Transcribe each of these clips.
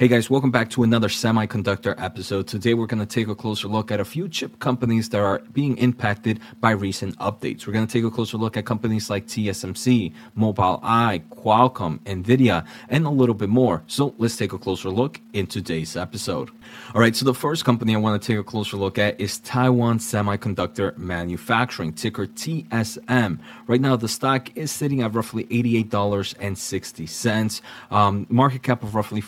Hey guys, welcome back to another semiconductor episode. Today we're going to take a closer look at a few chip companies that are being impacted by recent updates. We're going to take a closer look at companies like TSMC, Mobileye, Qualcomm, Nvidia, and a little bit more. So let's take a closer look in today's episode. All right, so the first company I want to take a closer look at is Taiwan Semiconductor Manufacturing, ticker TSM. Right now, the stock is sitting at roughly $88.60, um, market cap of roughly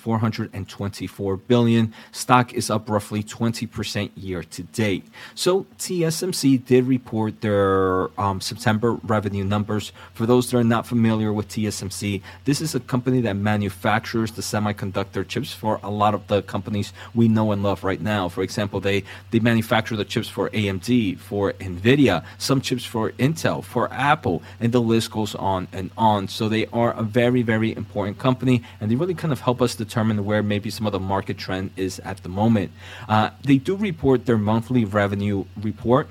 424 billion. Stock is up roughly 20% year to date. So TSMC did report their um, September revenue numbers. For those that are not familiar with TSMC, this is a company that manufactures the semiconductor chips for a lot of the companies we know and love right now. For example, they, they manufacture the chips for AMD, for NVIDIA, some chips for Intel, for Apple, and the list goes on and on. So they are a very, very important company, and they really kind of help us determine where maybe some of the market trend is at the moment. Uh, they do report their monthly revenue report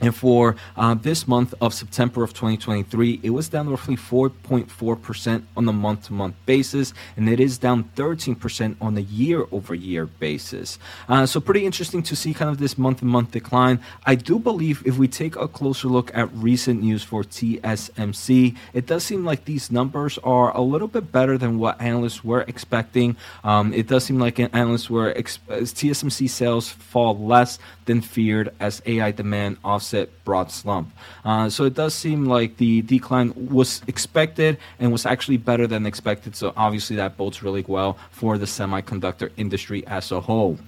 and for uh, this month of September of 2023, it was down roughly 4.4% on the month to month basis, and it is down 13% on the year over year basis. Uh, so, pretty interesting to see kind of this month to month decline. I do believe if we take a closer look at recent news for TSMC, it does seem like these numbers are a little bit better than what analysts were expecting. Um, it does seem like analysts were ex- TSMC sales fall less than feared as AI demand offsets offset broad slump. Uh, so it does seem like the decline was expected and was actually better than expected. So obviously that bodes really well for the semiconductor industry as a whole.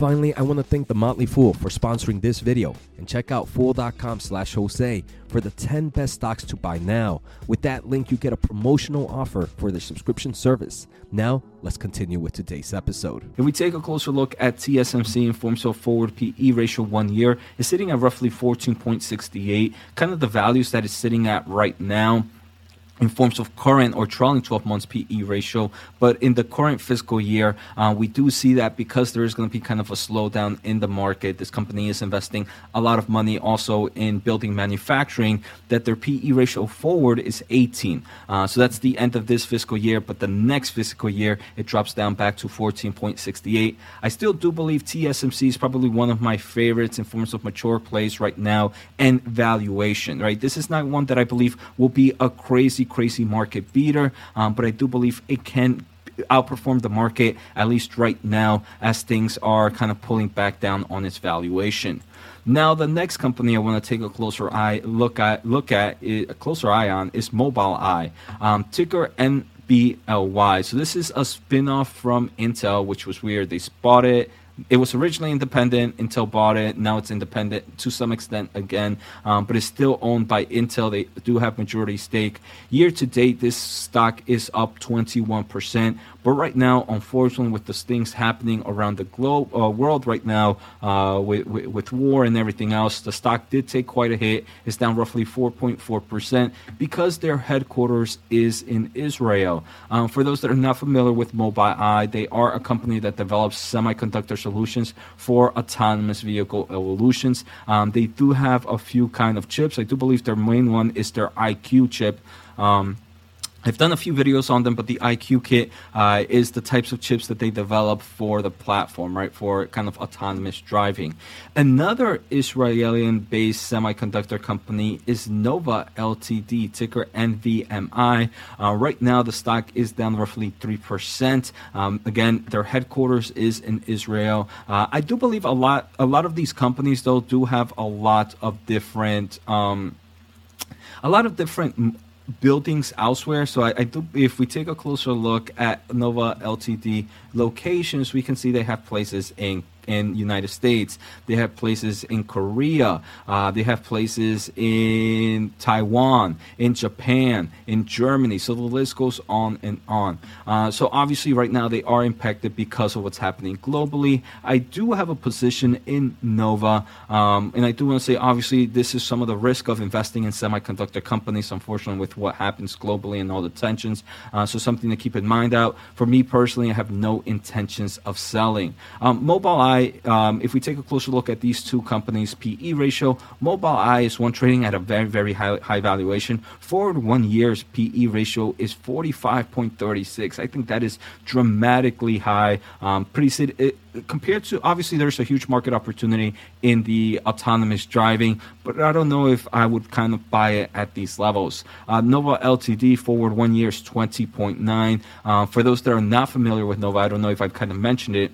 Finally, I want to thank the Motley Fool for sponsoring this video and check out fool.com slash Jose for the 10 best stocks to buy now. With that link, you get a promotional offer for the subscription service. Now, let's continue with today's episode. If we take a closer look at TSMC in forms of forward PE ratio one year is sitting at roughly 14.68, kind of the values that it's sitting at right now in forms of current or trailing 12 months PE ratio. But in the current fiscal year, uh, we do see that because there is going to be kind of a slowdown in the market, this company is investing a lot of money also in building manufacturing, that their PE ratio forward is 18. Uh, so that's the end of this fiscal year. But the next fiscal year, it drops down back to 14.68. I still do believe TSMC is probably one of my favorites in forms of mature plays right now and valuation, right? This is not one that I believe will be a crazy crazy market beater, um, but I do believe it can outperform the market at least right now as things are kind of pulling back down on its valuation. Now, the next company I want to take a closer eye look at look at a closer eye on is Mobileye, um, ticker MBLY. So this is a spinoff from Intel, which was weird. They bought it was originally independent. Intel bought it. Now it's independent to some extent again, um, but it's still owned by Intel. They do have majority stake. Year to date, this stock is up 21%. But right now, unfortunately, with the things happening around the globe uh, world right now, uh, with, with, with war and everything else, the stock did take quite a hit. It's down roughly 4.4% because their headquarters is in Israel. Um, for those that are not familiar with Mobileye, they are a company that develops semiconductor solutions for autonomous vehicle evolutions. Um, they do have a few kind of chips. I do believe their main one is their EyeQ chip. Um, I've done a few videos on them, but the EyeQ kit uh, is the types of chips that they develop for the platform, right, for kind of autonomous driving. Another Israeli-based semiconductor company is Nova Ltd, ticker NVMI. Uh, right now, the stock is down roughly 3%. Um, again, their headquarters is in Israel. Uh, I do believe a lot, a lot of these companies, though, do have a lot of different, um, a lot of different buildings elsewhere. So I, I, do. If we take a closer look at Nova Ltd locations, we can see they have places in in United States. They have places in Korea. Uh, they have places in Taiwan, in Japan, in Germany. So the list goes on and on. Uh, so obviously, right now they are impacted because of what's happening globally. I do have a position in Nova, um, and I do want to say, obviously, this is some of the risk of investing in semiconductor companies. Unfortunately, with what happens globally and all the tensions, uh, so something to keep in mind. Out for me personally, I have no intentions of selling. Um, Mobile Um, if we take a closer look at these two companies' PE ratio, Mobileye is one trading at a very, very high, high valuation. Forward one year's PE ratio is 45.36. I think that is dramatically high. Um, pretty it, compared to obviously there's a huge market opportunity in the autonomous driving, but I don't know if I would kind of buy it at these levels. Uh, Nova LTD forward one year is 20.9. Uh, for those that are not familiar with Nova, I don't know if I've kind of mentioned it.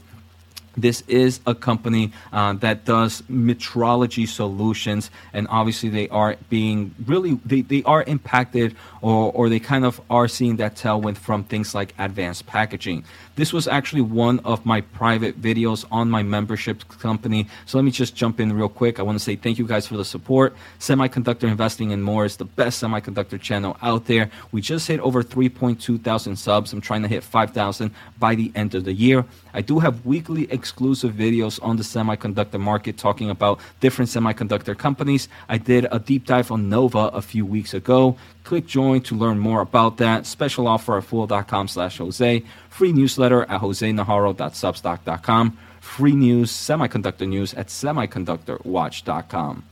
This is a company uh, that does metrology solutions, and obviously they are being really they, they are impacted or, or they kind of are seeing that tailwind from things like advanced packaging. This was actually one of my private videos on my membership company. So let me just jump in real quick. I want to say thank you guys for the support. Semiconductor Investing and More is the best semiconductor channel out there. We just hit over 3.2 thousand subs. I'm trying to hit 5,000 by the end of the year. I do have weekly exclusive videos on the semiconductor market talking about different semiconductor companies. I did a deep dive on Nova a few weeks ago. Click join to learn more about that. Special offer at fool.com slash Jose. Free newsletter at josenajarro.substack.com. Free news, semiconductor news at semiconductorwatch.com.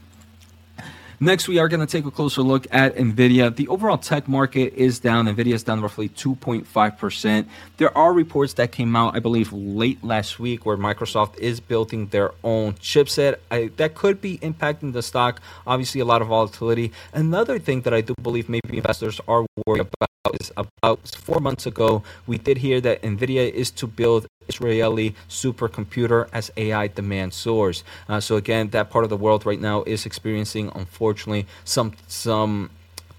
Next, we are going to take a closer look at NVIDIA. The overall tech market is down. NVIDIA is down roughly 2.5%. There are reports that came out, I believe, late last week where Microsoft is building their own chipset. I, that could be impacting the stock. Obviously, a lot of volatility. Another thing that I do believe maybe investors are worried about is about four months ago, we did hear that NVIDIA is to build Israeli supercomputer as AI demand soars. Uh, so again, that part of the world right now is experiencing, unfortunately, some some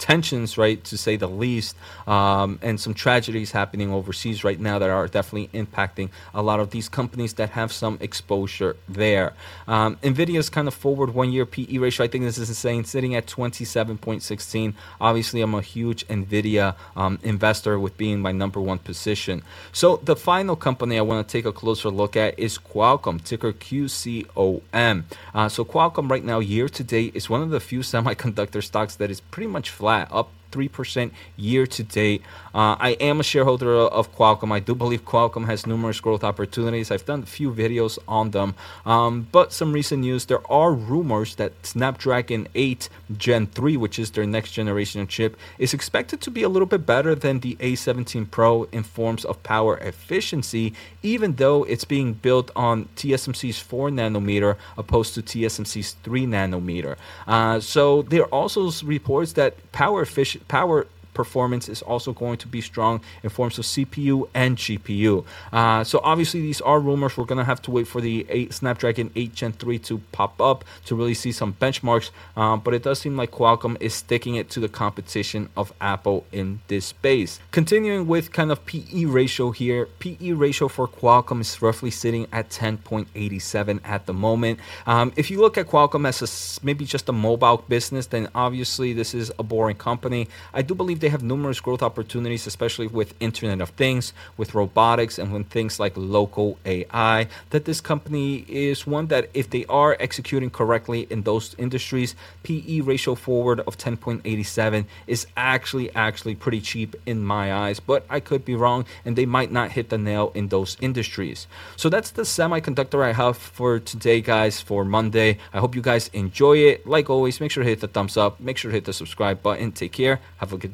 tensions, right, to say the least, um, and some tragedies happening overseas right now that are definitely impacting a lot of these companies that have some exposure there. Um, Nvidia's kind of forward one year PE ratio, I think this is insane, sitting at 27.16. Obviously, I'm a huge Nvidia um, investor with being my number one position. So, the final company I want to take a closer look at is Qualcomm, ticker QCOM. Uh, so, Qualcomm right now, year to date, is one of the few semiconductor stocks that is pretty much flat up 3% year to date. Uh, I am a shareholder of Qualcomm. I do believe Qualcomm has numerous growth opportunities. I've done a few videos on them. Um, but some recent news there are rumors that Snapdragon 8 Gen 3, which is their next generation chip, is expected to be a little bit better than the A17 Pro in forms of power efficiency, even though it's being built on TSMC's 4 nanometer opposed to TSMC's 3 nanometer. Uh, so there are also reports that power efficiency power performance is also going to be strong in forms of CPU and GPU. Uh, so obviously these are rumors. We're going to have to wait for the 8 Snapdragon 8 Gen 3 to pop up to really see some benchmarks. Uh, but it does seem like Qualcomm is sticking it to the competition of Apple in this space. Continuing with kind of PE ratio here, PE ratio for Qualcomm is roughly sitting at 10.87 at the moment. Um, if you look at Qualcomm as a, maybe just a mobile business, then obviously this is a boring company. I do believe they have numerous growth opportunities, especially with Internet of Things, with robotics, and with things like local AI. That this company is one that, if they are executing correctly in those industries, PE ratio forward of 10.87 is actually actually pretty cheap in my eyes. But I could be wrong, and they might not hit the nail in those industries. So that's the semiconductor I have for today, guys. For Monday, I hope you guys enjoy it. Like always, make sure to hit the thumbs up. Make sure to hit the subscribe button. Take care. Have a good